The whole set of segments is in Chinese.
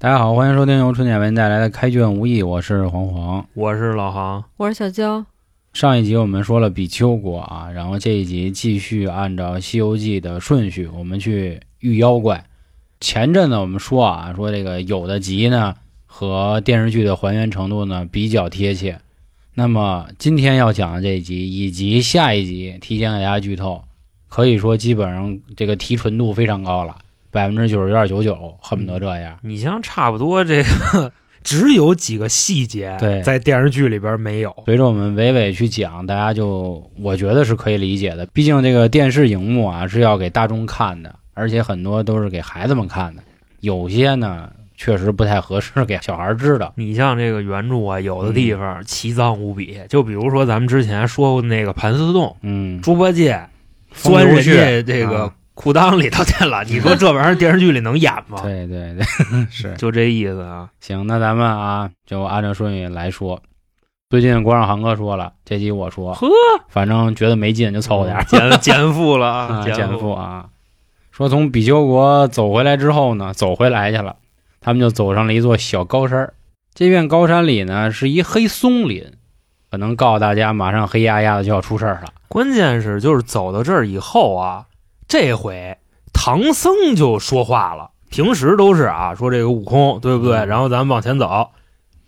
大家好，欢迎收听由春点为您带来的《开卷无益》，我是黄黄。我是老航，我是小娇，上一集我们说了比丘国啊，然后这一集继续按照《西游记》的顺序，我们去遇妖怪。前阵子我们说啊，说这个有的集呢和电视剧的还原程度呢比较贴切。那么今天要讲的这一集以及下一集，提前给大家剧透，可以说基本上这个提纯度非常高了，百分之九十点九九，恨不得这样。你像差不多这个只有几个细节对。在电视剧里边没有，随着我们娓娓去讲，大家就我觉得是可以理解的。毕竟这个电视荧幕啊是要给大众看的，而且很多都是给孩子们看的，有些呢确实不太合适给小孩知道。你像这个原著啊，有的地嗯。方奇脏无比，就比如说咱们之前说过那个盘丝洞，嗯，猪八戒钻人家这个啊裤裆里头去了，你说这玩意儿电视剧里能演吗？对对对，是就这意思啊。行。那咱们啊就按照顺序来说。最近国让航哥说了，这集我说，呵，反正觉得没劲就凑合点儿。减减负了啊，啊，减负负啊。说从比丘国走回来之后呢，走回来去了，他们就走上了一座小高山。这片高山里呢是一黑松林，可能告诉大家，马上黑压压的就要出事儿了。关键是就是走到这儿以后啊，这回唐僧就说话了。平时都是啊，说这个悟空对不对？嗯然后咱们往前走，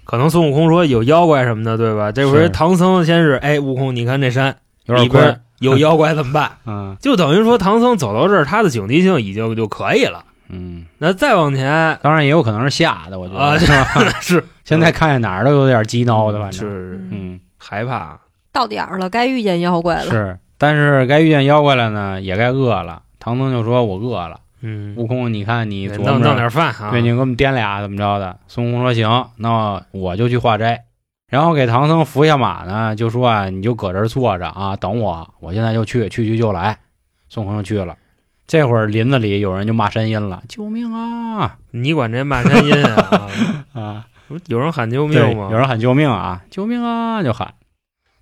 可能孙悟空说有妖怪什么的，对吧？这回唐僧先是哎，悟空，你看这山有点里边，有妖怪怎么办？嗯就等于说唐僧走到这儿，他的警惕性已经就可以了。嗯，那再往前当然也有可能是吓的，我觉得、啊是？是现在看见哪儿都有点鸡挠的，反正是嗯害怕，到点儿了，该遇见妖怪了。是，但是该遇见妖怪了呢，也该饿了。唐僧就说：“我饿了。”嗯，悟空，你看你琢磨弄弄点饭啊，对，你给我们掂俩怎么着的？孙悟空说行，那我就去化斋，然后给唐僧扶下马呢，就说啊，你就搁这儿坐着啊，等我，我现在就去，去去就来。孙悟空就去了。这会儿林子里有人就骂山阴了，救命啊你管这骂山阴啊？啊！有人喊救，命吗？有人喊救命啊，救命啊，就喊。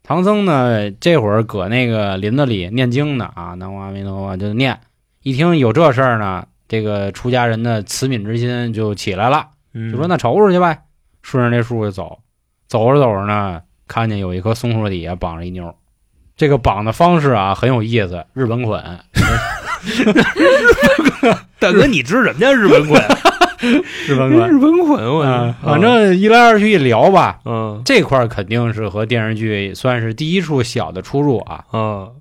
唐僧呢，这会儿搁那个林子里念经呢啊，南无阿弥陀佛就念。一听有这事儿呢，这个出家人的慈悯之心就起来了。嗯就说那瞅瞅去呗，顺着那树就走，走着走着呢，看见有一棵松树底下绑着一妞，这个绑的方式啊很有意思，日本捆，大哥，你知什么叫日本捆？日本鬼，日本捆，我啊，反正一来二去一聊吧，嗯。这块儿肯定是和电视剧算是第一处小的出入啊。嗯。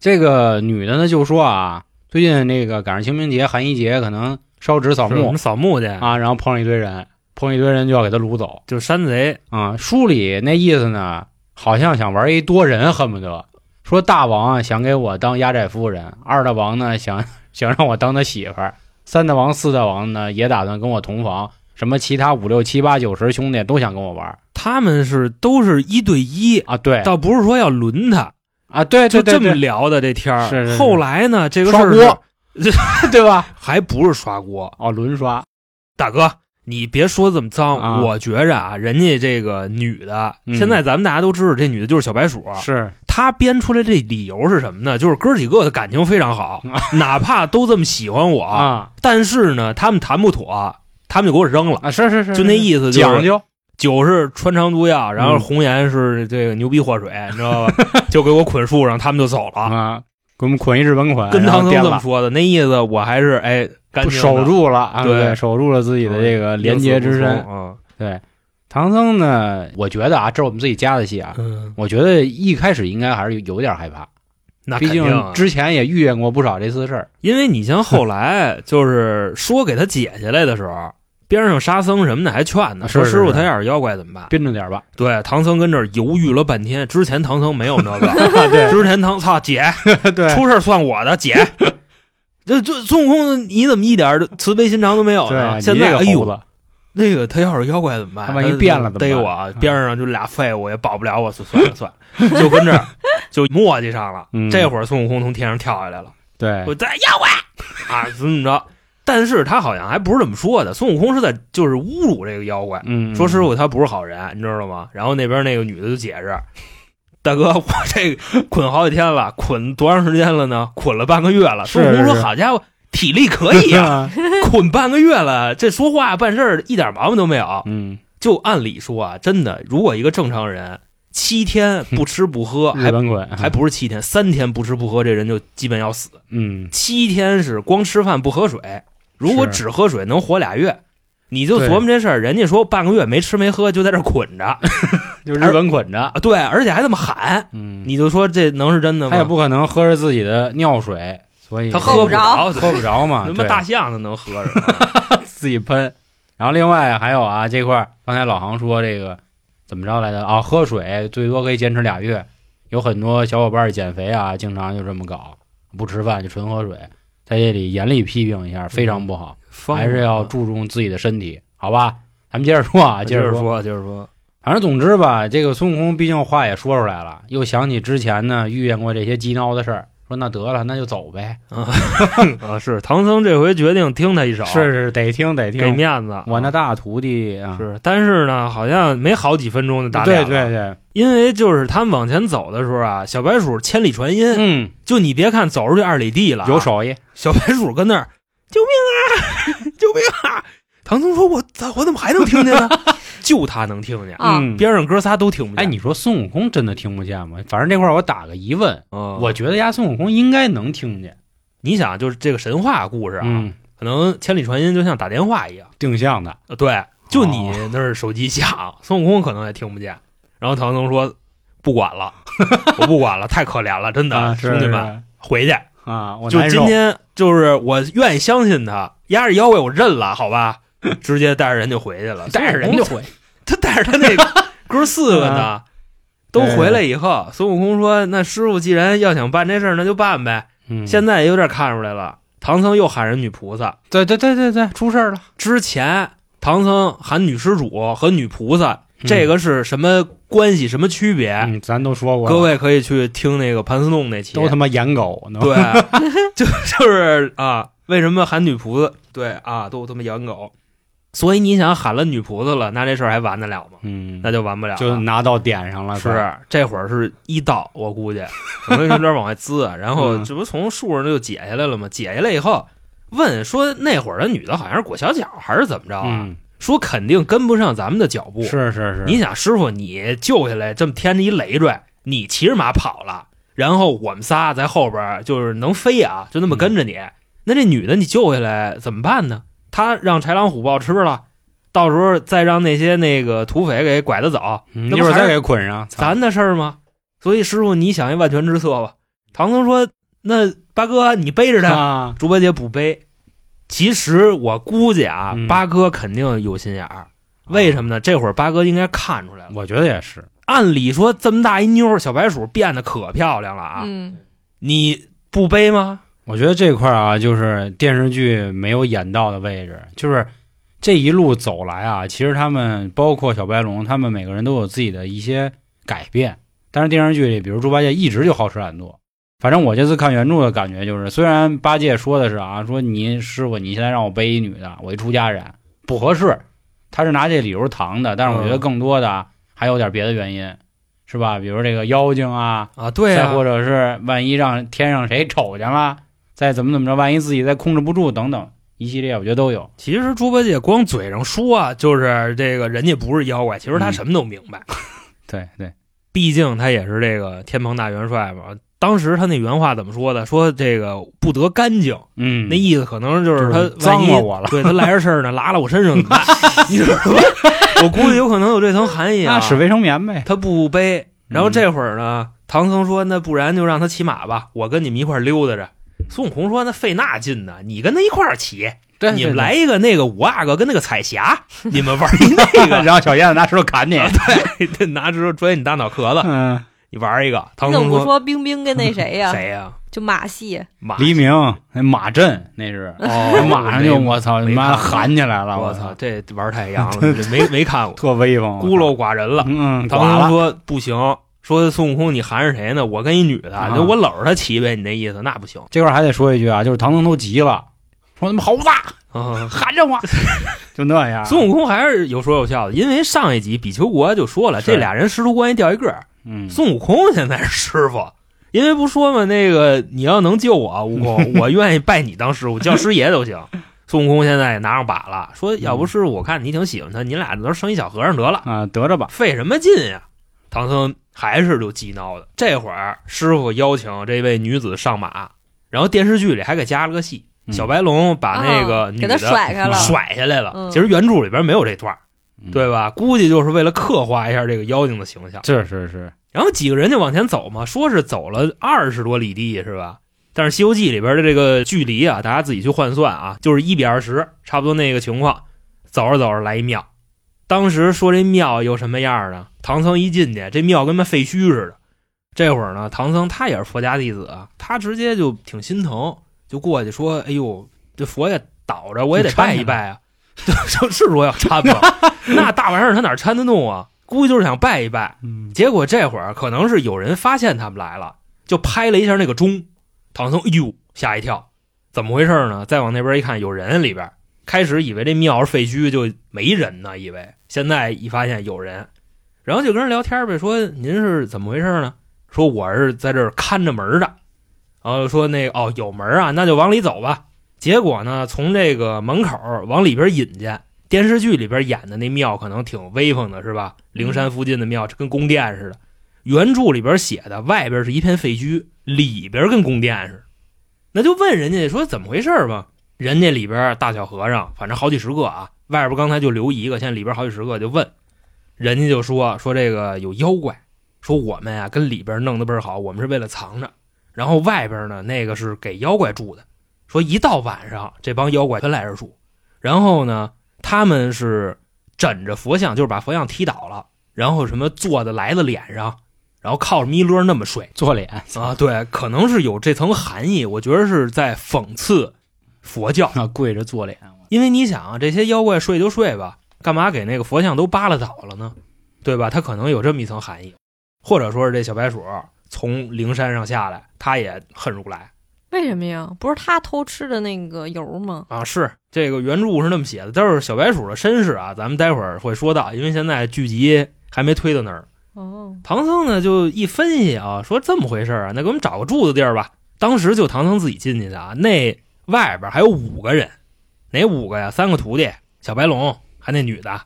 这个女的呢就说啊，最近那个赶上清明节、寒衣节，可能烧纸扫墓我们扫墓去，啊，然后碰上一堆人，碰上一堆人就要给他掳走。就山贼，啊，书里那意思呢，好像想玩一多人，恨不得说大王啊想给我当压寨夫人，二大王呢想 想让我当他媳妇儿，三大王、四大王呢也打算跟我同房，什么其他五六七八九十兄弟都想跟我玩。他们是都是一对一，啊，对。倒不是说要轮他，啊，对就这么聊的这天儿。是是是。后来呢，这个事儿 对吧？还不是刷锅，哦，轮刷，大哥。你别说这么脏，啊。我觉着啊，人家这个女的，嗯。现在咱们大家都知道，这女的就是小白鼠。是她编出来这理由是什么呢？就是哥几个的感情非常好，哪怕都这么喜欢我，啊但是呢，他们谈不妥，他们就给我扔了。啊，是是是，就那意思，就是讲究，酒是穿肠毒药，然后嗯红颜是这个牛逼祸水，你知道吧？就给我捆树上，他们就走了。啊，给我们捆一日本捆，跟唐僧这么说的，那意思我还是哎，守住了啊，对对，守住了自己的这个廉洁之身。嗯对，唐僧呢，我觉得啊，这是我们自己加的戏啊，嗯，我觉得一开始应该还是有点害怕，毕那肯定啊竟之前也遇见过不少这次事儿。因为你像后来就是说给他解下来的时候，边上沙僧什么的还劝呢，说师傅他要是妖怪怎么办？憋着点吧，对，唐僧跟这儿犹豫了半天。之前唐僧没有那个，对之前唐操姐 对出事儿算我的姐。这这孙悟空你怎么一点慈悲心肠都没有呢？对，现在哎呦，猴子那个他要是妖怪怎么办？他万一变了怎么逮我边上就俩废物也保不了我，算了算了，就跟这儿就磨叽上了。嗯这会儿孙悟空从天上跳下来了，对我在妖怪 啊，怎么着？但是他好像还不是这么说的，孙悟空是在就是侮辱这个妖怪，嗯，说师傅他不是好人，你知道吗？然后那边那个女的就解释，大哥，我这捆好几天了，捆多长时间了呢？捆了半个月了。孙悟空说：“好家伙，体力可以啊，捆半个月了，这说话办事儿一点毛病都没有。嗯，就按理说啊，真的，如果一个正常人七天不吃不喝，还日本鬼还不是七天，三天不吃不喝，这人就基本要死。嗯，七天是光吃饭不喝水，如果只喝水能活俩月，你就琢磨这事儿。人家说半个月没吃没喝就在这儿捆着啊，就日本捆着，对，而且还这么喊，嗯，你就说这能是真的吗？他也不可能喝着自己的尿水，所以他喝不着，喝不着嘛，他妈对大象都能喝着。自己喷。然后另外还有啊，这块儿刚才老航说这个怎么着来的啊？喝水最多可以坚持俩月，有很多小伙伴减肥啊，经常就这么搞，不吃饭就纯喝水，在这里严厉批评一下，非常不好，还是要注重自己的身体，好吧？咱们接着说啊，接着。说，接着说。反正总之吧，这个孙悟空毕竟话也说出来了，又想起之前呢遇见过这些鸡孬的事儿，说那得了，那就走呗。啊，是唐僧这回决定听他一首，是是，得听得听给。面子。我那大徒弟啊，是，但是呢，好像没好几分钟就打对脸了对对，因为就是他们往前走的时候啊，小白鼠千里传音，嗯，就你别看走出去二里地了啊，有手艺，小白鼠跟那儿救命啊，救命啊！唐僧说：“我咋我怎么还能听见呢？就他能听见，啊。嗯，边上哥仨都听不见。哎，你说孙悟空真的听不见吗？反正这块儿我打个疑问，嗯。我觉得呀，孙悟空应该能听见。你想，就是这个神话故事啊，嗯，可能千里传音就像打电话一样，定向的，呃对，就你哦。那儿手机响，孙悟空可能也听不见。然后唐僧说：“不管了，我不管了，太可怜了，真的，啊兄弟们回去。啊，我就今天，就是我愿意相信他，压着腰围我认了，好吧，直接带着人就回去了，带着人就回，他带着他那个哥四个呢啊，都回来以后，孙悟空说：“那师傅既然要想办这事儿，那就办呗。嗯，现在也有点看出来了，唐僧又喊人女菩萨，对对对对对，出事儿了，之前唐僧喊女施主和女菩萨，嗯这个是什么关系？什么区别？嗯，咱都说过，各位可以去听那个盘丝洞那期，都他妈演狗呢，对，就就是啊，为什么喊女菩萨？对啊，都他妈养狗。所以你想喊了女菩萨了，那这事儿还完得了吗？嗯，那就完不了了。就拿到点上了，是这会儿是一刀，我估计 可能有点往外滋，然后嗯这不从树上就解下来了吗？解下来以后问说那会儿的女的好像是裹小脚还是怎么着啊？嗯，说肯定跟不上咱们的脚步。是是是，你想师傅你救下来这么添着一累赘，你骑着马跑了，然后我们仨在后边就是能飞啊，就那么跟着你。那这女的你救下来怎么办呢？她让豺狼虎豹吃了，到时候再让那些那个土匪给拐着走，嗯一会儿再给捆上，咱的事儿吗？所以师傅你想一万全之策吧。唐僧说：“那八哥你背着他。啊，猪八戒不背。其实我估计啊，嗯八哥肯定有心眼儿。为什么呢？这会儿八哥应该看出来了。我觉得也是，按理说这么大一妞，小白鼠变得可漂亮了啊！嗯，你不背吗？我觉得这块儿啊，就是电视剧没有演到的位置，就是这一路走来啊，其实他们包括小白龙，他们每个人都有自己的一些改变。但是电视剧里，比如猪八戒一直就好吃懒做。反正我这次看原著的感觉就是，虽然八戒说的是啊，说你师傅你现在让我背一女的，我一出家人不合适，他是拿这理由搪的。但是我觉得嗯更多的啊还有点别的原因，是吧？比如这个妖精啊，啊，对啊，再或者是万一让天上谁瞅见了，再怎么怎么着，万一自己再控制不住等等一系列，我觉得都有。其实猪八戒光嘴上说啊就是这个人家不是妖怪，其实他嗯什么都明白。对对，毕竟他也是这个天蓬大元帅嘛。当时他那原话怎么说的？说这个不得干净，嗯，那意思可能就是他就是脏了我了对他来这事儿呢，拉了我身上怎么办？你知道吧？我估计有可能有这层含义啊。那使卫生棉呗。他不背，然后嗯这会儿呢，唐僧说：“那不然就让他骑马吧，我跟你们一块溜达着。”孙悟空说：“那费那劲呢，你跟他一块儿骑，对你们来一个那个五阿哥跟那个彩霞，你们玩一那个，然后小燕子拿石头砍你。对，拿石头拽你大脑壳子，嗯，你玩一个。”唐怎么不僧说说冰冰跟那谁：“呀？谁呀？就马戏，马黎明那马震那是，哦马上就我操，你妈喊起来了，我操操，，这玩太洋了，这没没看过，特威风，孤陋寡人了。”嗯，唐。僧说：“不行。”说孙悟空，你含着谁呢？我跟一女的，啊那我搂着她骑呗。你那意思那不行。这块儿还得说一句啊，就是唐僧都急了，说他妈猴子啊，含着我，就那样。孙悟空还是有说有笑的，因为上一集比丘国就说了，这俩人师徒关系掉一个。嗯，孙悟空现在是师傅，因为不说嘛，那个你要能救我，悟空，我愿意拜你当师傅，叫师爷都行。孙悟空现在也拿上把了，说要不是，我看你挺喜欢他，你俩都生一小和尚得了，啊，得着吧。费什么劲呀？唐僧还是就急闹的。这会儿师傅邀请这位女子上马，然后电视剧里还给加了个戏，嗯小白龙把那个女的甩开了，甩下来了。嗯其实原著里边没有这段对吧？估计就是为了刻画一下这个妖精的形象。是是是，然后几个人就往前走嘛，说是走了二十多里地，是吧？但是《西游记》里边的这个距离啊，大家自己去换算啊，就是一比二十，差不多那个情况。走着走着来一庙，当时说这庙有什么样呢？唐僧一进去，这庙跟那废墟似的。这会儿呢，唐僧他也是佛家弟子啊，他直接就挺心疼，就过去说：“哎呦，这佛爷倒着，我也得拜一拜啊。”对，是说要搀吗？那大玩意儿他哪搀得动啊？估计就是想拜一拜。嗯结果这会儿可能是有人发现他们来了，就拍了一下那个钟，唐僧哎呦吓一跳，怎么回事呢？再往那边一看，有人里边，开始以为这庙是废墟，就没人呢，以为现在一发现有人，然后就跟人聊天呗，说您是怎么回事呢？说我是在这儿看着门的，然后说那个哦有门啊，那就往里走吧。结果呢，从这个门口往里边引去，电视剧里边演的那庙可能挺威风的，是吧？灵山附近的庙跟宫殿似的。原著里边写的，外边是一片废墟，里边跟宫殿似的。那就问人家说怎么回事吧？人家里边大小和尚，反正好几十个啊，外边刚才就留一个，现在里边好几十个，就问，人家就说说这个有妖怪，说我们啊、跟里边弄得倍儿好，我们是为了藏着，然后外边呢那个是给妖怪住的，说一到晚上这帮妖怪全来这住，然后呢他们是枕着佛像，就是把佛像踢倒了，然后什么坐在来的脸上，然后靠着弥勒那么睡做脸。啊，对，可能是有这层含义，我觉得是在讽刺佛教，啊，跪着做脸，因为你想啊，这些妖怪睡就睡吧，干嘛给那个佛像都扒拉倒了呢？对吧？他可能有这么一层含义，或者说是这小白鼠从灵山上下来，他也恨如来为什么呀？不是他偷吃的那个油吗？啊。是这个原著是那么写的，但是小白鼠的身世啊，咱们待会儿会说到，因为现在剧集还没推到那儿。哦，唐僧呢就一分析啊，说这么回事啊，那给我们找个住的地儿吧。当时就唐僧自己进去的啊，那外边还有五个人，哪五个呀？三个徒弟，小白龙，还那女的。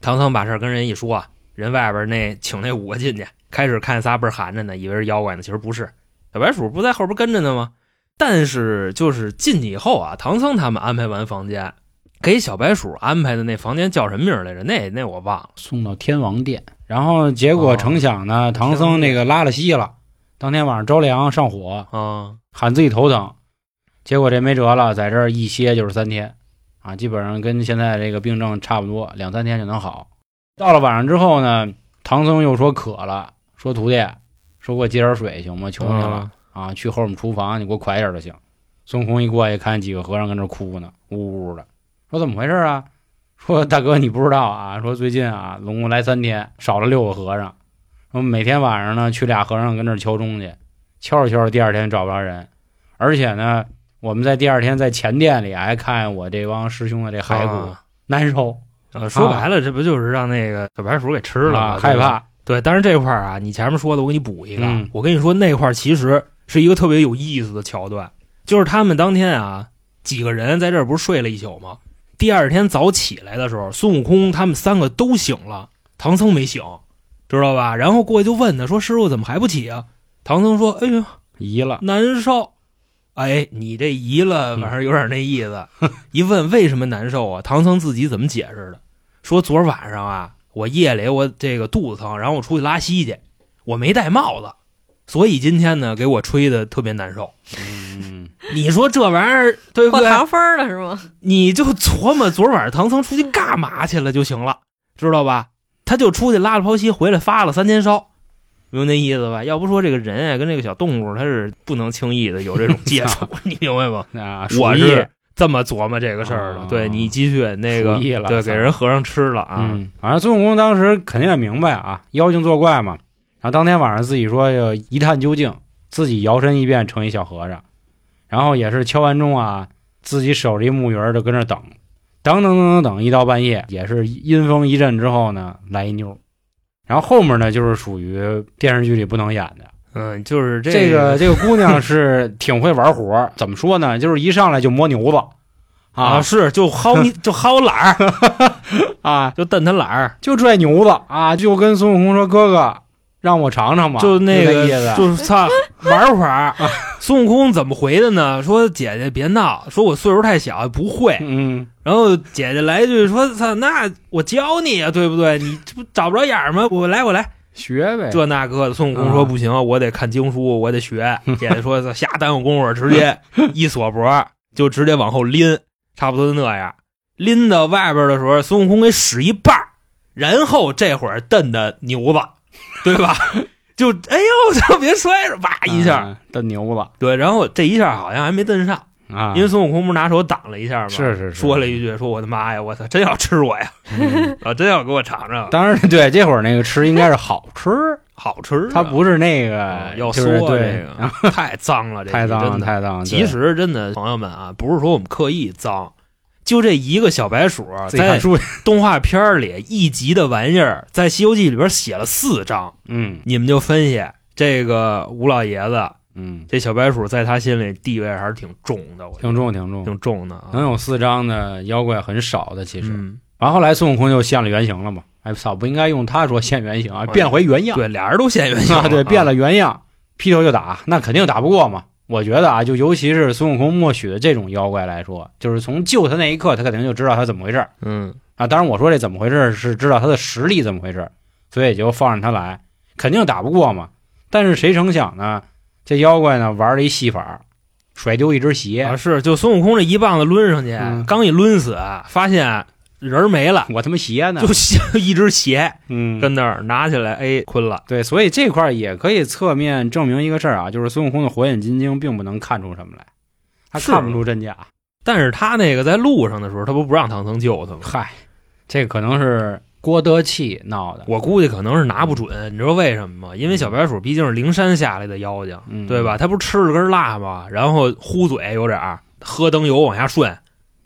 唐僧把事儿跟人一说，人外边那请那五个进去，开始看仨倍儿寒着呢，以为是妖怪呢，其实不是。小白鼠不在后边跟着呢吗？但是就是进去以后啊，唐僧他们安排完房间，给小白鼠安排的那房间叫什么名来着？那那我忘了。送到天王殿。然后结果成想呢，唐僧那个拉了稀了，当天晚上着凉上火，啊，喊自己头疼，结果这没辙了，在这儿一歇就是三天，啊，基本上跟现在这个病症差不多，两三天就能好。到了晚上之后呢，唐僧又说渴了，说徒弟，说给我接点水行吗？求你了、啊，去后面厨房你给我快点就行。孙悟空一过去，看几个和尚跟那哭呢，呜呜的，说怎么回事啊？说大哥你不知道啊，说最近啊，龙宫来三天，少了六个和尚，说每天晚上呢去俩和尚跟那儿敲钟去，敲着敲着第二天找不着人，而且呢，我们在第二天在前殿里还看我这帮师兄的这骸骨，啊难受呃，说白了，这不就是让那个小白鼠给吃了害。怕，对，但是这块儿啊，你前面说的，我给你补一个。嗯我跟你说，那块儿其实是一个特别有意思的桥段，就是他们当天啊，几个人在这儿不是睡了一宿吗？第二天早起来的时候，孙悟空他们三个都醒了，唐僧没醒，知道吧？然后过去就问他说：“师傅怎么还不起啊？”唐僧说：“哎呀，移了，难受。哎，你这移了，反正有点那意思。一问为什么难受啊？唐僧自己怎么解释的？说昨儿晚上啊，我夜里我这个肚子疼，然后我出去拉稀去，我没戴帽子，所以今天呢给我吹的特别难受。嗯，你说这玩意儿对不对？过糖分了是吗？你就琢磨昨晚上唐僧出去干嘛去了就行了，知道吧？他就出去拉了泡稀，回来发了三天烧，明白那意思吧？要不说这个人啊，跟这个小动物他是不能轻易的有这种接触，你明白吗？啊，我是这么琢磨这个事儿的。哦对你继续那个对，给人和尚吃了啊。嗯，反正孙悟空当时肯定也明白啊，妖精作怪嘛。然后当天晚上自己说要一探究竟，自己摇身一变成一小和尚，然后也是敲完钟啊，自己守着一木鱼儿就跟那等，等等等等等，一到半夜也是阴风一阵之后呢，来一妞儿。然后后面呢就是属于电视剧里不能演的，嗯，就是这这个这个姑娘 是挺会玩活，怎么说呢？就是一上来就摸牛子啊啊是就薅你 就薅懒儿，啊，就蹬他懒儿，就拽牛子。啊，就跟孙悟空说：“哥哥，让我尝尝吧。”就那个意思，就是操玩会儿。孙悟空怎么回的呢？说姐姐别闹，说我岁数太小不会。嗯然后姐姐来一句说：“操，那我教你啊，对不对？你这不找不着眼儿吗？我来，我来。”学呗。这那个的，孙悟空说啊不行，我得看经书，我得学。姐姐说瞎耽误工夫，直接 一锁脖就直接往后拎，差不多就那样。拎到外边的时候，孙悟空给使一半儿然后这会儿蹬的牛子，对吧？就哎呦，操，别摔着，哇一下，啊蹬牛了对，然后这一下好像还没蹬上，啊，因为孙悟空不是拿手挡了一下吗？是是是说了一句，说我的妈呀，我操，真要吃我呀，嗯啊，真要给我尝尝，当然对这会儿那个吃应该是好吃，好吃啊，它不是那个啊要就是缩对这个 太脏了，这太脏了真的太脏了。其实真的，朋友们啊，不是说我们刻意脏，就这一个小白鼠，在动画片里一集的玩意儿，在《西游记》里边写了四章，嗯你们就分析这个吴老爷子，嗯，这小白鼠在他心里地位还是挺重的，我挺重挺重，挺重的啊。能有四张的妖怪很少的，其实。嗯，完后来孙悟空就现了原形了嘛，哎操，不应该用他说现原形啊，哎变回原样。对，俩人都现原形 啊，对，变。了原样，劈头就打，那肯定打不过嘛。我觉得啊，就尤其是孙悟空默许的这种妖怪来说，就是从救他那一刻，他肯定就知道他怎么回事儿嗯，啊。当然，我说这怎么回事儿是知道他的实力怎么回事儿，所以也就放任他来，肯定打不过嘛。但是谁成想呢，这妖怪呢玩了一戏法，甩丢一只鞋，啊是，就孙悟空这一棒子抡上去，嗯刚一抡死，发现人儿没了，我他妈鞋呢就？一只鞋嗯，跟那儿拿起来，哎，困了。对，所以这块儿也可以侧面证明一个事儿啊，就是孙悟空的火眼金睛并不能看出什么来，他看不出真假。但是他那个在路上的时候，他不不让唐僧救他吗？嗨，这可能是郭德气闹的，我估计可能是拿不准，你知道为什么吗？因为小白鼠毕竟是灵山下来的妖精，嗯对吧？？他不是吃了根蜡吗？然后呼嘴有点儿，喝灯油往下顺。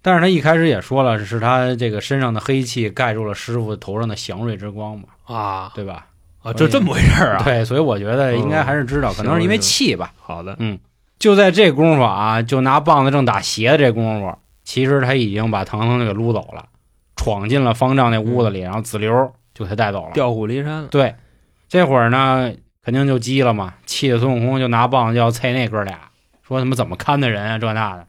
但是他一开始也说了，是他这个身上的黑气盖住了师傅头上的祥瑞之光嘛，啊对吧？啊，这这么回事儿啊？对，所以我觉得应该还是知道，嗯可能是因为气吧。好的，嗯就在这功夫啊，就拿棒子正打斜的这功夫，其实他已经把唐僧给撸走了，闯进了方丈那屋子里，然后子溜就给他带走了。调虎离山了。对，这会儿呢，肯定就急了嘛，气的孙悟空就拿棒子就要啐那哥俩，说他妈怎么看的人啊，这那的。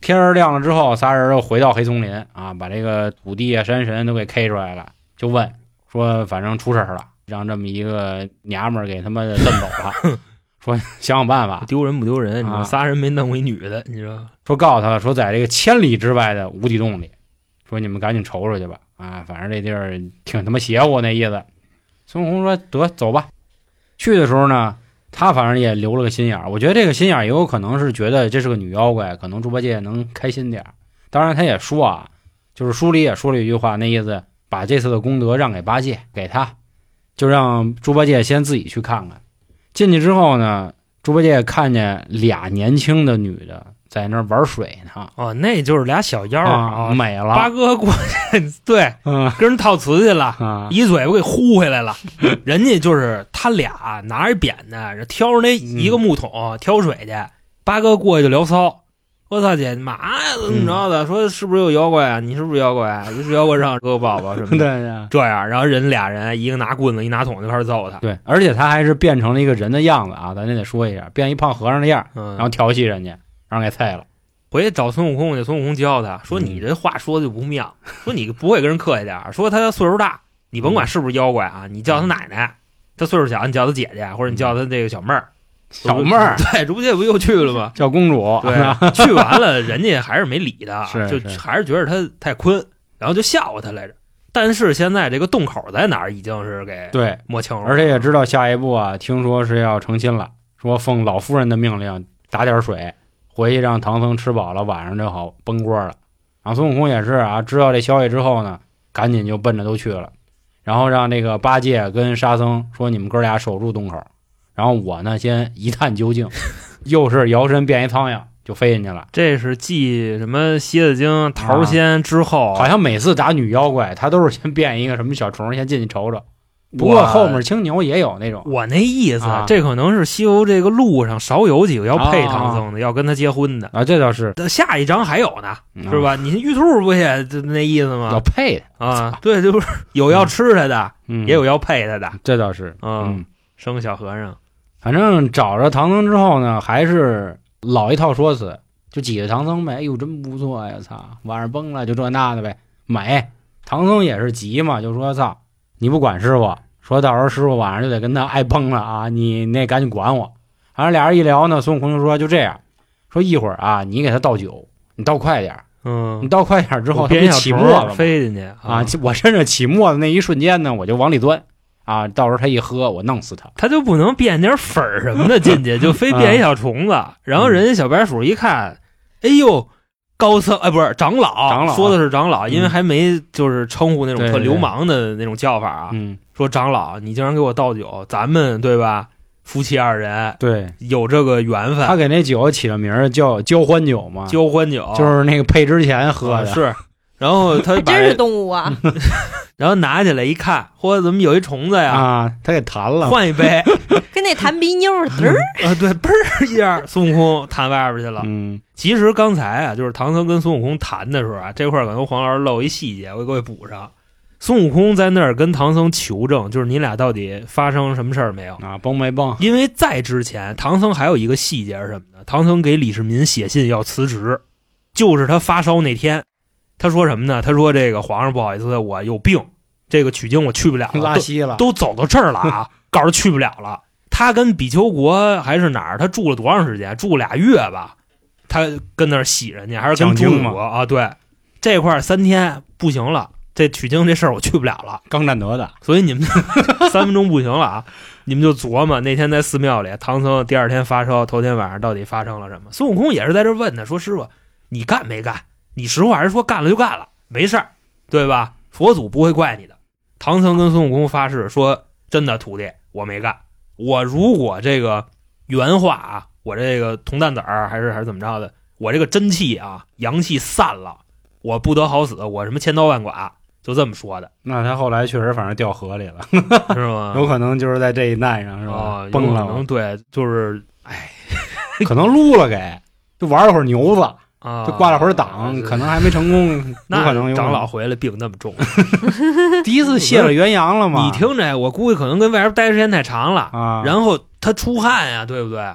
天儿亮了之后，仨人又回到黑松林啊，把这个土地啊、山神都给 K 出来了，就问说，反正出事儿了，让这么一个娘们儿给他妈的蹬走了，说 想想办法，丢人不丢人？你啊说仨人没弄过一女的，你说说告诉他说，在这个千里之外的无底洞里，说你们赶紧瞅瞅去吧，啊，反正这地儿挺他妈邪乎那意思。孙悟空说得走吧。去的时候呢，他反正也留了个心眼儿，我觉得这个心眼儿也有可能是觉得这是个女妖怪，可能猪八戒能开心点儿。当然他也说啊，就是书里也说了一句话，那意思把这次的功德让给八戒，给他，就让猪八戒先自己去看看。进去之后呢，猪八戒看见俩年轻的女的在那儿玩水呢，哦，那就是俩小妖儿啊，美了，八哥过去，对，嗯跟人套瓷去了，啊，一嘴巴给呼回来了。人家就是他俩拿着扁担，挑着那一个木桶挑水去。八哥过去就聊骚，我操姐，嘛呀？怎么着的？说是不是有妖怪啊？你是不是妖怪啊？你是妖怪让哥哥抱抱什么 对的。对这样，然后人俩人一个拿棍子，一拿桶就开始揍他。对，而且他还是变成了一个人的样子啊，咱也得说一下，变一胖和尚的样然后调戏人家，让人给菜了。回去找孙悟空去，孙悟空教他说：“嗯你这话说的就不妙，说你不会跟人客气点儿，说他岁数大，你甭管是不是妖怪啊，你叫他奶奶；他岁数小，你叫他姐姐，或者你叫他这个小妹儿。小妹儿对，这不这不又去了吗？叫公主，对，去完了，人家还是没理他，是就还是觉得他太坤，然后就笑话他来着。但是现在这个洞口在哪儿，已经是给对，摸清了，而且也知道下一步啊，听说是要成亲了，说奉老夫人的命令打点水，回去让唐僧吃饱了，晚上就好崩锅了。然后孙悟空也是啊，知道这消息之后呢，赶紧就奔着都去了，然后让这个八戒跟沙僧说：“你们哥俩守住洞口，然后我呢先一探究竟。”又是摇身变一苍蝇就飞进去了。这是继什么蝎子精、桃仙之后，好像每次打女妖怪，他都是先变一个什么小虫，先进去瞅瞅。不过后面青牛也有那种我那意思，啊这可能是西游这个路上少有几个要配唐僧的，要跟他结婚的。啊，这倒是下一章还有呢，嗯是吧？你玉兔不也就那意思吗要？配的，啊，对，就是有要吃他的，嗯，也有要配他的。这倒是，嗯生个小和尚，反正找着唐僧之后呢，还是老一套说辞，就挤着唐僧呗。哎呦，真不错呀！操，晚上崩了就这那的呗，美。唐僧也是急嘛，就说操，你不管师傅，说到时候师傅晚上就得跟他挨崩了啊，你那赶紧管我。反正俩人一聊呢，孙悟空就说就这样，说一会儿啊，你给他倒酒，你倒快点嗯，你嗯，倒快点儿之后，他变小不起沫？飞进去啊，我趁着起沫的那一瞬间呢，我就往里钻啊，到时候他一喝，我弄死他。他就不能变点粉儿什么的进去，就非变一小虫子。然后人家小白鼠一看，哎呦，高僧哎，不是长老，长老说的是长老，嗯因为还没就是称呼那种特流氓的那种叫法啊。嗯，说长老，你竟然给我倒酒，咱们对吧？夫妻二人对有这个缘分，他给那酒起了名儿叫交欢酒嘛，交欢酒就是那个配之前喝的。啊是。然后他真是动物啊！然后拿起来一看，嚯，怎么有一虫子呀？啊，他给弹了。换一杯 跟那弹鼻妞儿嘚儿，啊，对，嘣儿一下，孙悟空弹外边去了。嗯其实刚才啊，就是唐僧跟孙悟空谈的时候啊，这块儿可能黄老师漏一细节，我给各位补上。孙悟空在那儿跟唐僧求证，就是你俩到底发生什么事儿没有？啊，崩没崩？因为在之前，唐僧还有一个细节是什么呢？唐僧给李世民写信要辞职，就是他发烧那天，他说什么呢？他说这个皇上不好意思，我有病，这个取经我去不了了，拉稀了。都走到这儿了啊，告诉去不了了。他跟比丘国还是哪儿？他住了多长时间？住俩月吧。他跟那儿洗人家，还是跟朱讲经嘛武国啊？对，这块儿三天不行了，这取经这事儿我去不了了。刚占得的。所以你们 三分钟不行了啊！你们就琢磨那天在寺庙里，唐僧第二天发烧，头天晚上到底发生了什么？孙悟空也是在这问他，说：“师傅，你干没干？你实话实说干了就干了，没事儿，对吧？佛祖不会怪你的。”唐僧跟孙悟空发誓说：“真的，徒弟，我没干。我如果这个原话啊，我这个铜蛋子儿还是还是怎么着的，我这个真气啊，阳气散了，我不得好死，我什么千刀万剐，就这么说的，那他后来确实反正掉河里了，是吗？有可能就是在这一难上是吧啊，？崩了可能，对，就是哎可能撸了给，就玩了会儿牛子，啊，就挂了会儿档，可能还没成功，有那可能长老回来病那么重，第一次卸了元阳了嘛？你听着，我估计可能跟外边待时间太长了，啊，然后他出汗呀，对不对？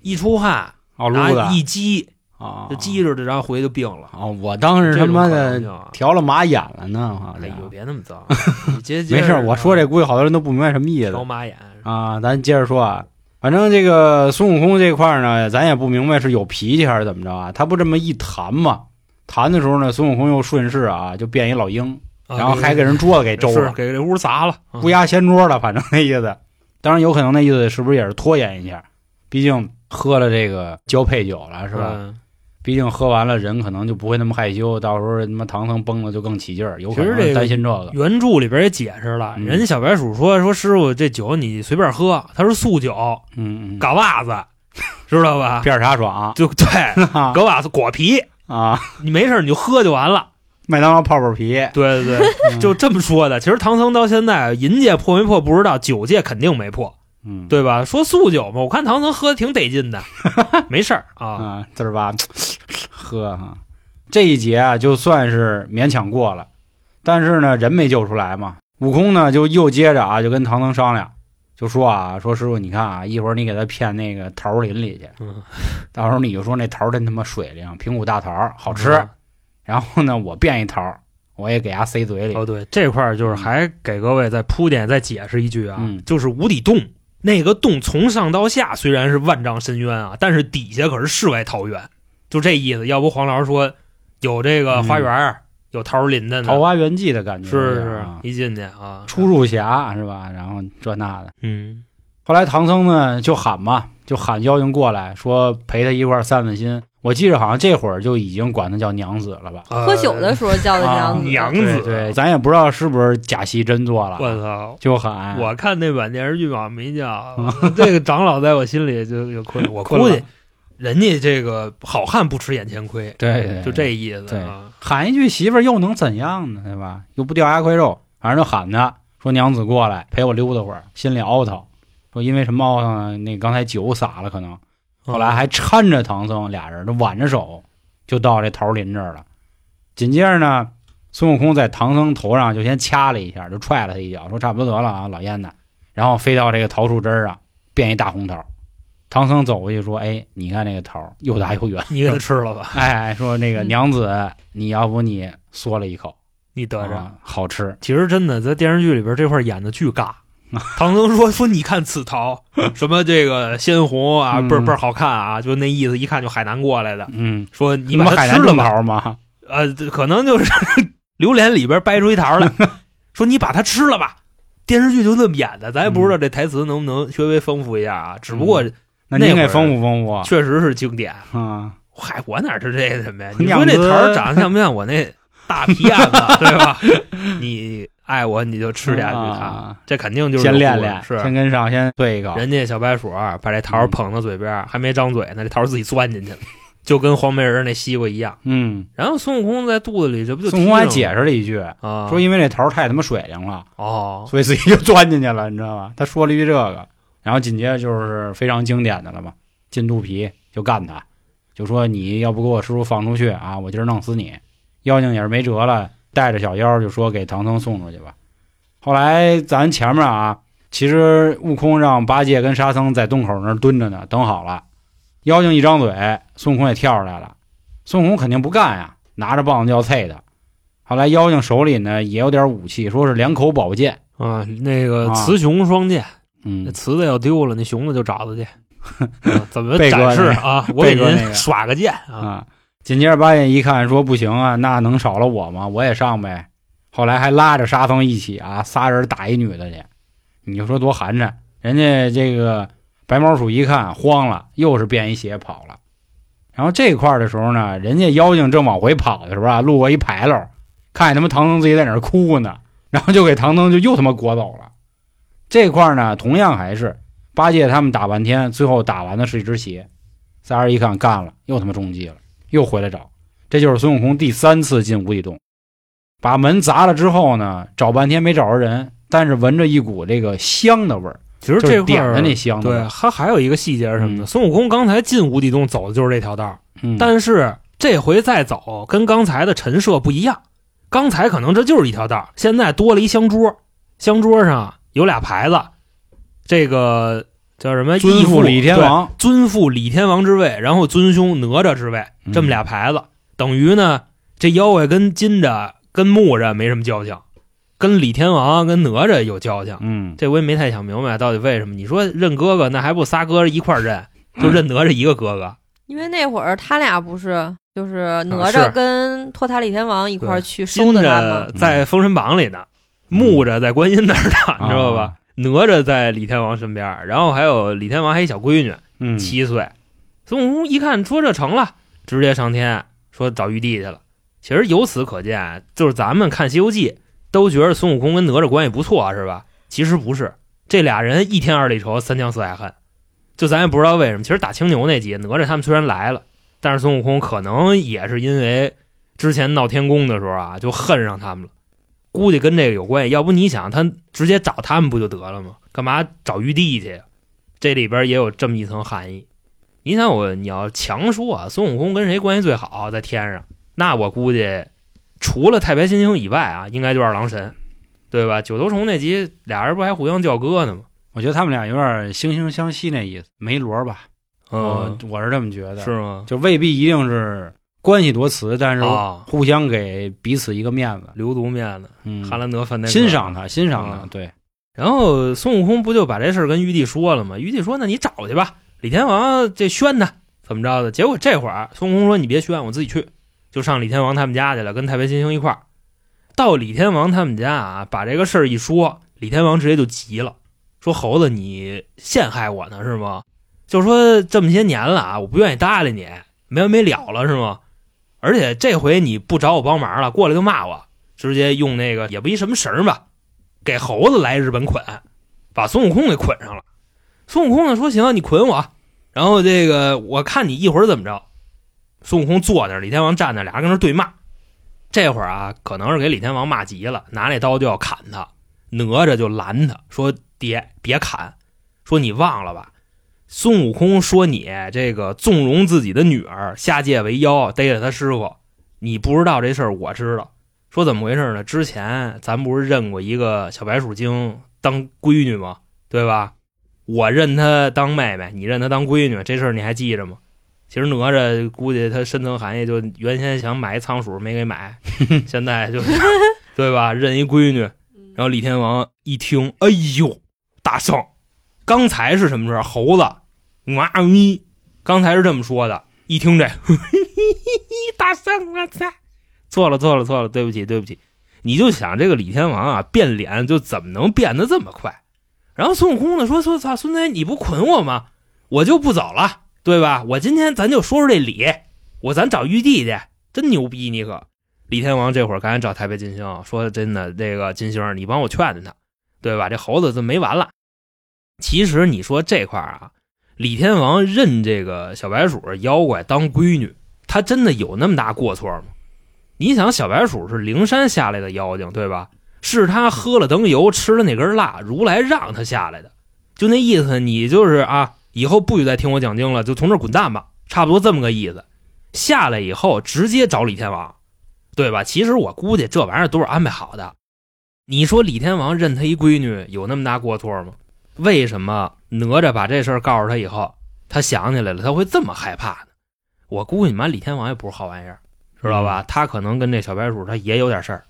一出汗，哦撸的一激啊，就记着的，然后回去就病了。啊，我当时他妈的调了马眼了呢，好哎呦，像。别那么脏，没事我说这估计好多人都不明白什么意思调马眼啊。咱接着说啊，反正这个孙悟空这块呢，咱也不明白是有脾气还是怎么着啊。他不这么一弹嘛，弹的时候呢，孙悟空又顺势啊就变一老鹰，啊然后还给人桌子给周了，给这屋砸了，啊乌鸦掀桌了，反正那意思。当然有可能那意思是不是也是拖延一下？毕竟喝了这个交配酒了，是吧？嗯毕竟喝完了，人可能就不会那么害羞，到时候他妈唐僧崩了就更起劲儿，有可能担心这个。原著里边也解释了，嗯人家小白鼠说说师傅这酒你随便喝，他说素酒，嗯嗯，嘎袜子，知道吧？片儿茶爽就对，啊嘎袜子果皮，啊，你没事你就喝就完了。麦当劳泡泡皮，对对对，嗯就这么说的。其实唐僧到现在银界破没破不知道，酒界肯定没破，嗯，对吧？说素酒嘛，我看唐僧喝的挺得劲的，没事儿啊。啊，字儿吧，喝哈。这一节啊，就算是勉强过了，但是呢，人没救出来嘛。悟空呢，就又接着啊，就跟唐僧商量，就说啊，说师傅，你看啊，一会儿你给他骗那个桃林里去，嗯，到时候你就说那桃真他妈水灵，平谷大桃好吃。嗯然后呢，我变一桃，我也给它塞嘴里。哦，对，这块儿就是还给各位再铺垫、再解释一句啊，嗯就是无底洞那个洞从上到下虽然是万丈深渊啊，但是底下可是世外桃源，就这意思。要不黄老师说有这个花园儿、有桃林的呢，嗯桃花源记的感觉是是啊一进去啊，出入峡是吧？然后这那的。嗯后来唐僧呢就喊嘛，就喊妖精过来说陪他一块散散心。我记着好像这会儿就已经管他叫娘子了吧？呃喝酒的时候叫的娘子，娘子对对，咱也不知道是不是假戏真做了，我操！就喊我看那版电视剧嘛没叫，这个长老在我心里就就困。我估计人家这个好汉不吃眼前亏，对对，就这意思。喊一句媳妇儿又能怎样呢？对吧？又不掉牙块肉，反正就喊他说娘子过来陪我溜达会儿，心里凹腾。说因为什么凹腾呢？那刚才酒洒了，可能后来还搀着唐僧俩人，都挽着手就到这桃林这儿了。紧接着呢，孙悟空在唐僧头上就先掐了一下，就踹了他一脚，说差不多得了啊，老烟子。然后飞到这个桃树枝儿啊，变一大红桃。唐僧走过去说：“哎，你看那个桃儿又大又圆。你给他吃了吧，哎，说那个嗯娘子，你要不你嗦了一口，你得着。啊好吃。其实真的在电视剧里边这块演的巨尬。唐僧说说你看此桃 什么这个鲜红啊，嗯倍儿倍儿好看啊，就那意思，一看就海南过来的。嗯，说你把海它吃了吧，桃吗？呃，可能就是 榴莲里边掰出一桃来，说你把它吃了吧。电视剧就这么演的，咱也不知道这台词能不能稍微丰富一下啊。只不过那您那会儿给丰富丰富确实是经典。啊！嗨，我哪知这什么呀？你娘说这桃长得像不像我那大皮燕子，对吧？你爱我你就吃下去它，啊这肯定就是先练练，是先跟上先对一个。人家小白鼠把这桃儿捧到嘴边儿，还没张嘴呢，这桃儿自己钻进去了，就跟黄梅人那西瓜一样。嗯，然后孙悟空在肚子里，这不就孙悟空还解释了一句，啊？说因为这桃太他妈水灵了，哦，所以自己就钻进去了，你知道吧？他说了一句这个，然后紧接着就是非常经典的了嘛，进肚皮就干他，就说你要不给我师傅放出去啊，我今儿弄死你。妖精也是没辙了，带着小妖就说给唐僧送出去吧。后来咱前面啊，其实悟空让八戒跟沙僧在洞口那儿蹲着呢，等好了。妖精一张嘴，孙悟空也跳出来了。孙悟空肯定不干呀，拿着棒子就要啐他。后来妖精手里呢也有点武器，说是两口宝剑。啊，那个啊雌雄双剑，那嗯，雌的要丢了，那雄的就找他去。啊怎么展示啊？我给您耍个剑啊！紧接着八戒一看说不行啊，那能少了我吗？我也上呗。后来还拉着沙僧一起啊，仨人打一女的去，你就说多寒碜。人家这个白毛鼠一看慌了，又是变一血跑了。然后这块的时候呢，人家妖精正往回跑的时候啊，路过一牌楼，看见他妈唐僧自己在那儿哭呢，然后就给唐僧就又他妈裹走了。这块呢，同样还是八戒他们打半天，最后打完的是一只鞋。仨人一看干了，又他妈中计了。又回来找，这就是孙悟空第三次进无底洞，把门砸了之后呢，找半天没找着人，但是闻着一股这个香的味儿，其实这块儿的那香的味对儿。，他还有一个细节是什么呢？嗯孙悟空刚才进无底洞走的就是这条道，嗯，但是这回再走跟刚才的陈设不一样。刚才可能这就是一条道，现在多了一香桌，香桌上有俩牌子，这个叫什么？义尊父李天王，尊父李天王之位，然后尊兄哪吒之位，嗯这么俩牌子，等于呢，这妖怪跟金吒、跟木吒没什么交情，跟李天王、跟哪吒有交情。嗯，这我也没太想明白到底为什么。你说认哥哥，那还不仨哥哥一块儿认，就认哪吒一个哥哥。因为那会儿他俩不是就是哪吒跟托塔李天王一块儿去收金的他吗？在封神榜里呢，木吒在观音那儿呢，你知道吧啊？哪吒在李天王身边，然后还有李天王还有一小闺女，嗯，七岁。孙悟空一看说这成了，直接上天说找玉帝去了。其实由此可见，就是咱们看《西游记》都觉得孙悟空跟哪吒关系不错，是吧？其实不是，这俩人一天二里仇，三江四海恨。就咱也不知道为什么。其实打青牛那集，哪吒他们虽然来了，但是孙悟空可能也是因为之前闹天宫的时候啊，就恨上他们了。估计跟这个有关系。要不你想，他直接找他们不就得了吗？干嘛找玉帝去？这里边也有这么一层含义。你想我，你要强说啊，孙悟空跟谁关系最好，在天上，那我估计除了太白金星以外啊，应该就是二郎神，对吧？九头虫那集俩人不还互相叫哥呢吗？我觉得他们俩有点惺惺相惜那意思，没罗吧？嗯，我我是这么觉得，是吗？就未必一定是关系多瓷，但是啊，互相给彼此一个面子，留足面子，嗯，哈兰德范内克欣赏他，欣赏他，啊对，然后孙悟空不就把这事儿跟玉帝说了吗？玉帝说：“那你找去吧，李天王这宣他怎么着的？”结果这会儿孙悟空说：“你别宣，我自己去。”就上李天王他们家去了，跟太白金星一块儿。到李天王他们家啊，把这个事儿一说，李天王直接就急了，说：“猴子，你陷害我呢是吗？就说这么些年了啊，我不愿意搭理你，没完没了了是吗？而且这回你不找我帮忙了，过来就骂我，直接用那个也不一什么绳吧，给猴子来日本捆，把孙悟空给捆上了。孙悟空呢说：“行，你捆我，然后这个我看你一会儿怎么着。”孙悟空坐那儿，李天王站那，俩人跟那对骂。这会儿啊，可能是给李天王骂急了，拿那刀就要砍他。哪吒就拦他说：“爹，别砍，说你忘了吧？孙悟空说你这个纵容自己的女儿下界为妖，逮了他师傅，你不知道这事儿，我知道。说怎么回事呢？之前咱不是认过一个小白鼠精当闺女吗？对吧？我认她当妹妹，你认她当闺女，这事儿你还记着吗？其实哪吒估计他深层含义就原先想买一仓鼠没给买，现在就是 对吧？认一闺女。”然后李天王一听，哎呦，大圣，刚才是什么事？猴子，哇咪，刚才是这么说的。一听这，大圣，我操，错了错了错了，对不起对不起。你就想这个李天王啊，变脸就怎么能变得这么快？然后孙悟空呢说说操，孙子你不捆我吗？我就不走了，对吧？我今天咱就说说这理，我咱找玉帝去，真牛逼你可。李天王这会儿赶紧找太白金星说：“真的，这个金星，你帮我劝劝他，对吧？这猴子就没完了。其实你说这块啊，李天王认这个小白鼠妖怪当闺女，他真的有那么大过错吗？你想，小白鼠是灵山下来的妖精，对吧？是他喝了灯油，吃了那根蜡，如来让他下来的，就那意思，你就是啊，以后不许再听我讲经了，就从这滚蛋吧，差不多这么个意思。下来以后，直接找李天王。”对吧？其实我估计这玩意儿都是安排好的。你说李天王认他一闺女有那么大过错吗？为什么哪吒把这事儿告诉他以后，他想起来了，他会这么害怕呢？我估计你妈李天王也不是好玩意儿，知道吧？他可能跟这小白鼠他也有点事儿。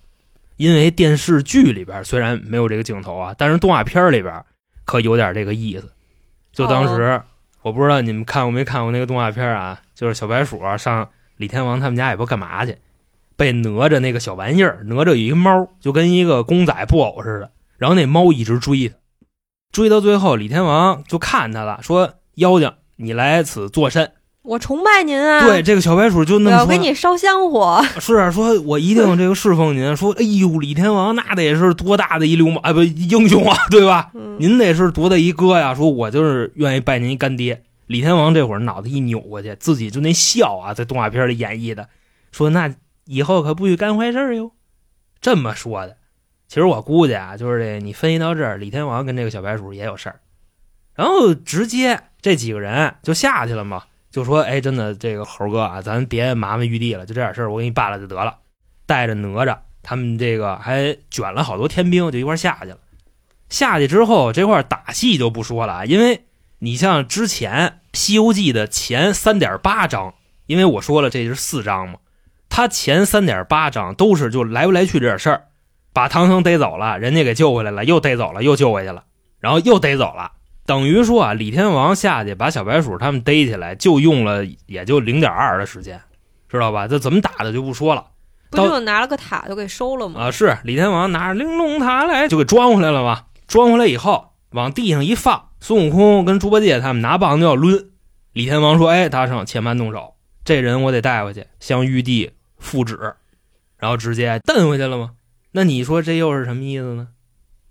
因为电视剧里边虽然没有这个镜头啊，但是动画片里边可有点这个意思。就当时我不知道你们看过没看过那个动画片啊，就是小白鼠上李天王他们家也不干嘛去。被哪吒那个小玩意儿，哪吒有一个猫，就跟一个公仔布偶似的。然后那猫一直追他，追到最后，李天王就看他了，说：“妖精，你来此作甚？我崇拜您啊！”对，这个小白鼠就那么说：“我给你烧香火。”是啊说，我一定这个侍奉您。说：“哎呦，李天王那得是多大的一流氓啊，不英雄啊，对吧？您得是多大一哥呀？说我就是愿意拜您干爹。”李天王这会儿脑子一扭过去，自己就那笑啊，在动画片里演绎的，说：“那。”以后可不许干坏事哟，这么说的。其实我估计啊，就是这你分析到这儿，李天王跟这个小白鼠也有事儿，然后直接这几个人就下去了嘛，就说：“哎，真的，这个猴哥啊，咱别麻烦玉帝了，就这点事儿，我给你办了就得了。”带着哪吒他们这个还卷了好多天兵，就一块下去了。下去之后，这块打戏就不说了，因为你像之前《西游记》的前三点八章，因为我说了这是四章嘛。他前三点八章都是就来不来去这点事儿，把唐僧逮走了，人家给救回来了，又逮走了，又救回去了，然后又逮走了，等于说啊，李天王下去把小白鼠他们逮起来，就用了也就零点二的时间，知道吧？这怎么打的就不说了，不就拿了个塔就给收了吗？啊，是李天王拿着玲珑塔来就给装回来了嘛，装回来以后往地上一放，孙悟空跟猪八戒他们拿棒子要抡，李天王说：“哎，大圣，且慢动手，这人我得带回去向玉帝。”复旨，然后直接蹬回去了吗？那你说这又是什么意思呢？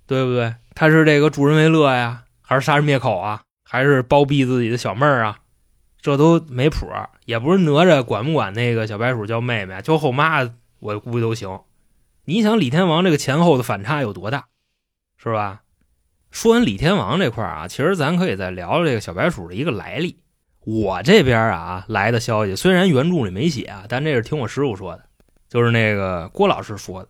对不对？他是这个助人为乐呀，还是杀人灭口啊？还是包庇自己的小妹儿啊？这都没谱。也不是哪吒管不管那个小白鼠叫妹妹，叫后妈，我估计都行。你想李天王这个前后的反差有多大，是吧？说完李天王这块啊，其实咱可以再聊聊这个小白鼠的一个来历。我这边啊来的消息，虽然原著里没写啊，但这是听我师傅说的，就是那个郭老师说的，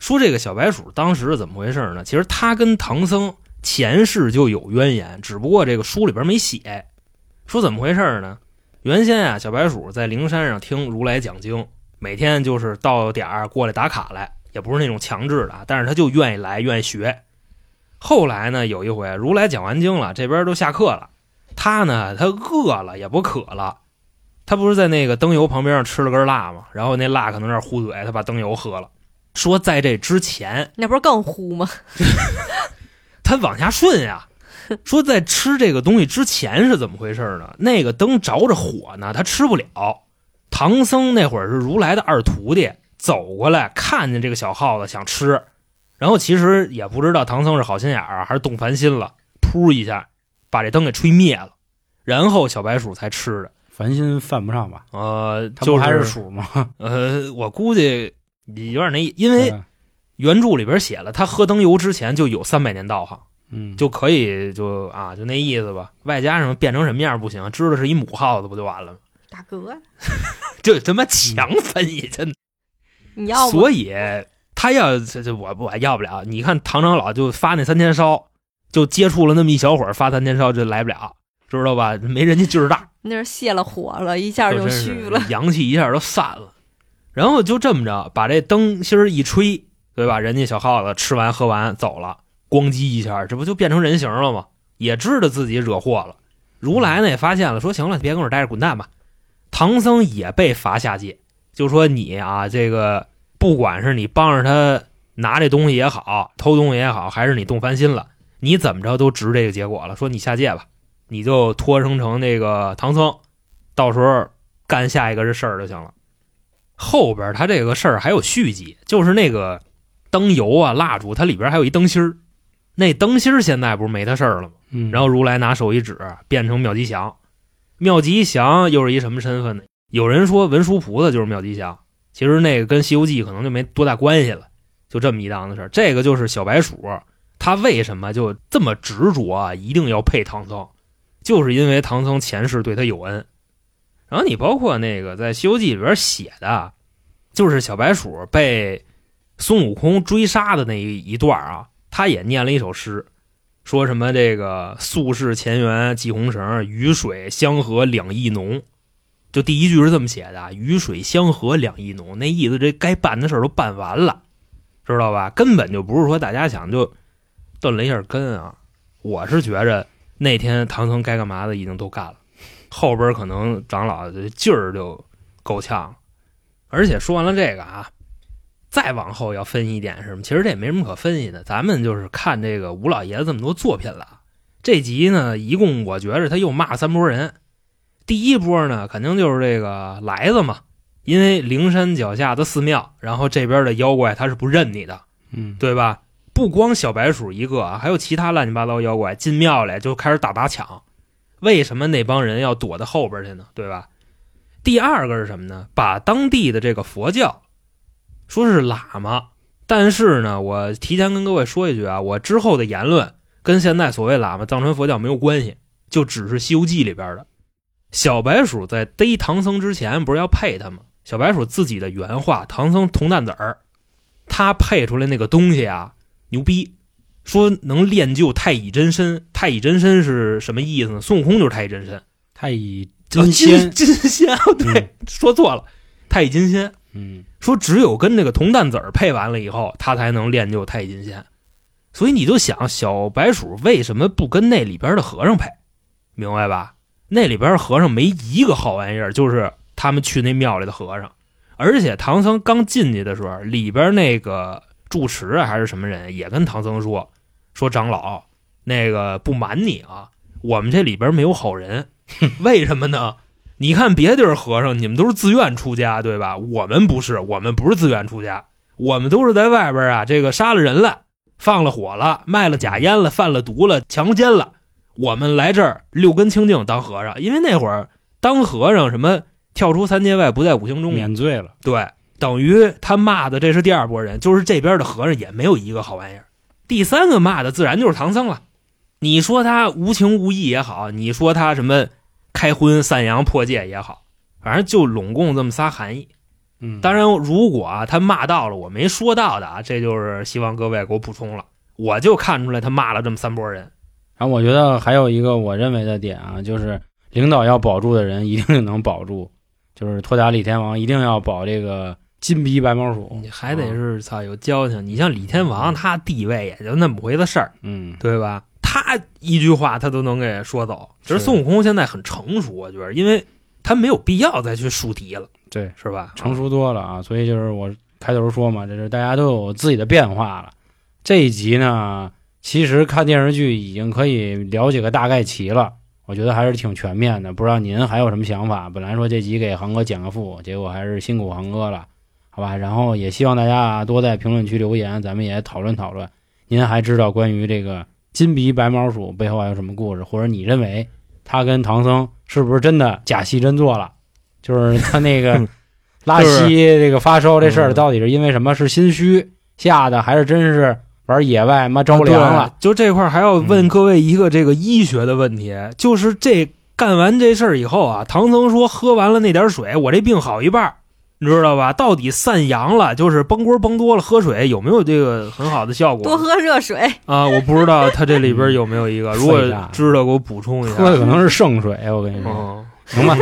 说这个小白鼠当时是怎么回事呢？其实他跟唐僧前世就有渊源，只不过这个书里边没写。说怎么回事呢？原先啊，小白鼠在灵山上听如来讲经，每天就是到点儿过来打卡来，也不是那种强制的，但是他就愿意来，愿意学。后来呢，有一回如来讲完经了，这边都下课了。他呢，他饿了也不渴了，他不是在那个灯油旁边吃了根蜡吗？然后那蜡可能有点糊嘴，他把灯油喝了。说在这之前，那不是更糊吗？他往下顺呀。说在吃这个东西之前是怎么回事呢？那个灯着着火呢，他吃不了。唐僧那会儿是如来的二徒弟，走过来看见这个小耗子想吃，然后其实也不知道唐僧是好心眼儿还是动凡心了，噗一下。把这灯给吹灭了，然后小白鼠才吃的。凡心犯不上吧？呃，就还是鼠吗？呃，我估计有点那，因为原著里边写了，他喝灯油之前就有三百年道行，嗯，就可以就啊就那意思吧。外加上变成什么样不行，知道是一母耗子不就完了吗？大哥，就他妈强分析，真的。你要所以他要这这我我要不了。你看唐长老就发那三天烧，就接触了那么一小会儿，发三天烧就来不了，知道吧？没人家劲儿大，那是泄了火了，一下就虚了。阳气一下都散了。然后就这么着，把这灯芯一吹，对吧？人家小耗子吃完喝完走了，咣叽一下，这不就变成人形了吗？也知道自己惹祸了。如来呢也发现了，说行了，别跟我待着，滚蛋吧。唐僧也被罚下界，就说你啊，这个不管是你帮着他拿这东西也好，偷东西也好，还是你动凡心了，你怎么着都值这个结果了。说你下界吧，你就托生成那个唐僧，到时候干下一个这事儿就行了。后边他这个事儿还有续集，就是那个灯油啊、蜡烛，它里边还有一灯芯儿。那灯芯儿现在不是没他事儿了吗？嗯，然后如来拿手一指，变成妙吉祥。妙吉祥又是一什么身份呢？有人说文殊菩萨就是妙吉祥，其实那个跟《西游记》可能就没多大关系了，就这么一档子事儿。这个就是小白鼠，他为什么就这么执着啊？一定要配唐僧，就是因为唐僧前世对他有恩。然后你包括那个在《西游记》里边写的，就是小白鼠被孙悟空追杀的那一一段啊，他也念了一首诗，说什么这个宿世前缘系红绳，雨水相和两意浓。就第一句是这么写的：雨水相和两意浓。那意思这该办的事儿都办完了，知道吧？根本就不是说大家想就断了一下根啊。我是觉着那天唐僧该干嘛的已经都干了，后边可能长老的劲儿就够呛。而且说完了这个啊，再往后要分析一点是什么？其实这也没什么可分析的，咱们就是看这个吴老爷子这么多作品了。这集呢，一共我觉着他又骂三波人。第一波呢，肯定就是这个来子嘛，因为灵山脚下的寺庙，然后这边的妖怪他是不认你的，嗯，对吧？不光小白鼠一个啊，还有其他乱七八糟妖怪进庙里就开始打砸抢。为什么那帮人要躲到后边去呢？对吧？第二个是什么呢？把当地的这个佛教说是喇嘛，但是呢，我提前跟各位说一句啊，我之后的言论跟现在所谓喇嘛藏传佛教没有关系，就只是《西游记》里边的。小白鼠在逮唐僧之前不是要配他吗？小白鼠自己的原话：“唐僧铜蛋子儿，他配出来那个东西啊，牛逼，说能练就太乙真身。太乙真身是什么意思呢？孙悟空就是太乙真身，太乙哦真仙，金 仙，对，说错了，太乙金仙。嗯说只有跟那个铜蛋子儿配完了以后，他才能练就太乙金仙。所以你就想，小白鼠为什么不跟那里边的和尚配？明白吧？那里边和尚没一个好玩意儿，就是他们去那庙里的和尚。而且唐僧刚进去的时候，里边那个住持啊还是什么人，也跟唐僧说：“说长老，那个不瞒你啊，我们这里边没有好人，为什么呢？你看别地儿和尚，你们都是自愿出家，对吧？我们不是，我们不是自愿出家，我们都是在外边啊，这个杀了人了，放了火了，卖了假烟了，贩了毒了，强奸了。我们来这儿六根清净当和尚，因为那会儿当和尚什么跳出三界外不在五行中，免罪了，对，等于他骂的这是第二波人，就是这边的和尚也没有一个好玩意儿。第三个骂的自然就是唐僧了。你说他无情无义也好，你说他什么开荤散阳破戒也好，反正就拢共这么仨含义。嗯，当然，如果啊他骂到了我没说到的啊，这就是希望各位给我补充了。我就看出来他骂了这么三拨人。然后我觉得还有一个我认为的点啊，就是领导要保住的人一定能保住，就是托塔李天王一定要保这个金鼻白毛鼠，你还得是操有交情。你像李天王，他地位也就那么回的事儿，嗯，对吧？他一句话他都能给说走。只是是孙悟空现在很成熟，我觉得，因为他没有必要再去树敌了，对，是吧？成熟多了啊，所以就是我开头说嘛，这是大家都有自己的变化了。这一集呢，其实看电视剧已经可以了解个大概齐了，我觉得还是挺全面的。不知道您还有什么想法？本来说这集给航哥减个负，结果还是辛苦航哥了，好吧？然后也希望大家啊多在评论区留言，咱们也讨论讨论。您还知道关于这个金鼻白毛鼠背后还有什么故事，或者你认为他跟唐僧是不是真的假戏真做了？就是他那个 拉稀这个发烧这事儿嗯到底是因为什么？是心虚吓的还是真是玩野外妈着凉了。对就这块还要问嗯各位一个这个医学的问题，就是这干完这事儿以后啊，唐僧说喝完了那点水，我这病好一半儿，你知道吧？到底散阳了，就是崩锅崩多了，喝水有没有这个很好的效果？多喝热水，啊，我不知道它这里边有没有一个，如果知道给我补充一下。喝的可能是圣水，我跟你说。嗯，行吧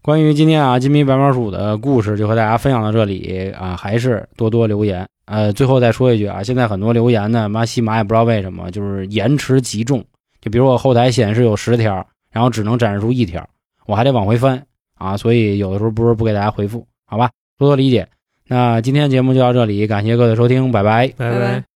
关于今天啊金皮白毛鼠的故事，就和大家分享到这里啊，还是多多留言。呃，最后再说一句啊，现在很多留言呢，妈西马也不知道为什么，就是延迟极重。就比如我后台显示有十条，然后只能展示出一条，我还得往回翻啊，所以有的时候不是不给大家回复，好吧，多多理解。那今天节目就到这里，感谢各位的收听，拜拜。拜拜拜